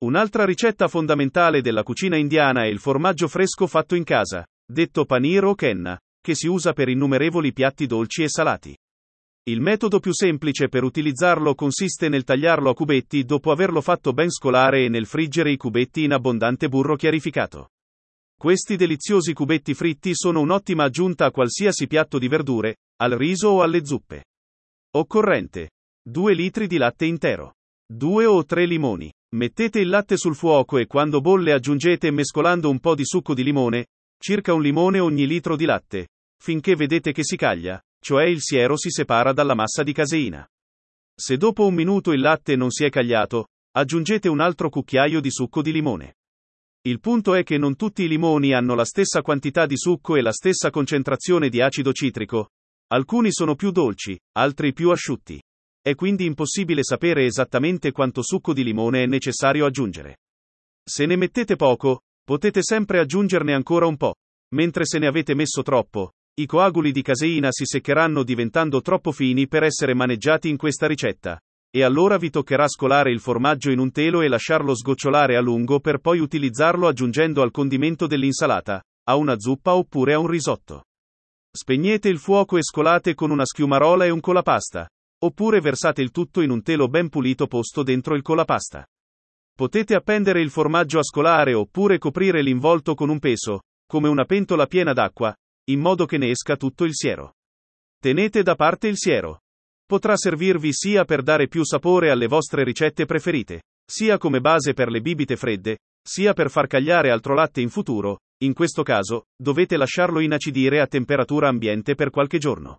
Un'altra ricetta fondamentale della cucina indiana è il formaggio fresco fatto in casa, detto panir o kenna, che si usa per innumerevoli piatti dolci e salati. Il metodo più semplice per utilizzarlo consiste nel tagliarlo a cubetti dopo averlo fatto ben scolare e nel friggere i cubetti in abbondante burro chiarificato. Questi deliziosi cubetti fritti sono un'ottima aggiunta a qualsiasi piatto di verdure, al riso o alle zuppe. Occorrente. 2 litri di latte intero. 2 o 3 limoni. Mettete il latte sul fuoco e quando bolle aggiungete mescolando un po' di succo di limone, circa un limone ogni litro di latte, finché vedete che si caglia, cioè il siero si separa dalla massa di caseina. Se dopo un minuto il latte non si è cagliato, aggiungete un altro cucchiaio di succo di limone. Il punto è che non tutti i limoni hanno la stessa quantità di succo e la stessa concentrazione di acido citrico. Alcuni sono più dolci, altri più asciutti. È quindi impossibile sapere esattamente quanto succo di limone è necessario aggiungere. Se ne mettete poco, potete sempre aggiungerne ancora un po'. Mentre se ne avete messo troppo, i coaguli di caseina si seccheranno diventando troppo fini per essere maneggiati in questa ricetta. E allora vi toccherà scolare il formaggio in un telo e lasciarlo sgocciolare a lungo per poi utilizzarlo aggiungendo al condimento dell'insalata, a una zuppa oppure a un risotto. Spegnete il fuoco e scolate con una schiumarola e un colapasta. Oppure versate il tutto in un telo ben pulito posto dentro il colapasta. Potete appendere il formaggio a scolare oppure coprire l'involto con un peso, come una pentola piena d'acqua, in modo che ne esca tutto il siero. Tenete da parte il siero. Potrà servirvi sia per dare più sapore alle vostre ricette preferite, sia come base per le bibite fredde, sia per far cagliare altro latte in futuro, in questo caso, dovete lasciarlo inacidire a temperatura ambiente per qualche giorno.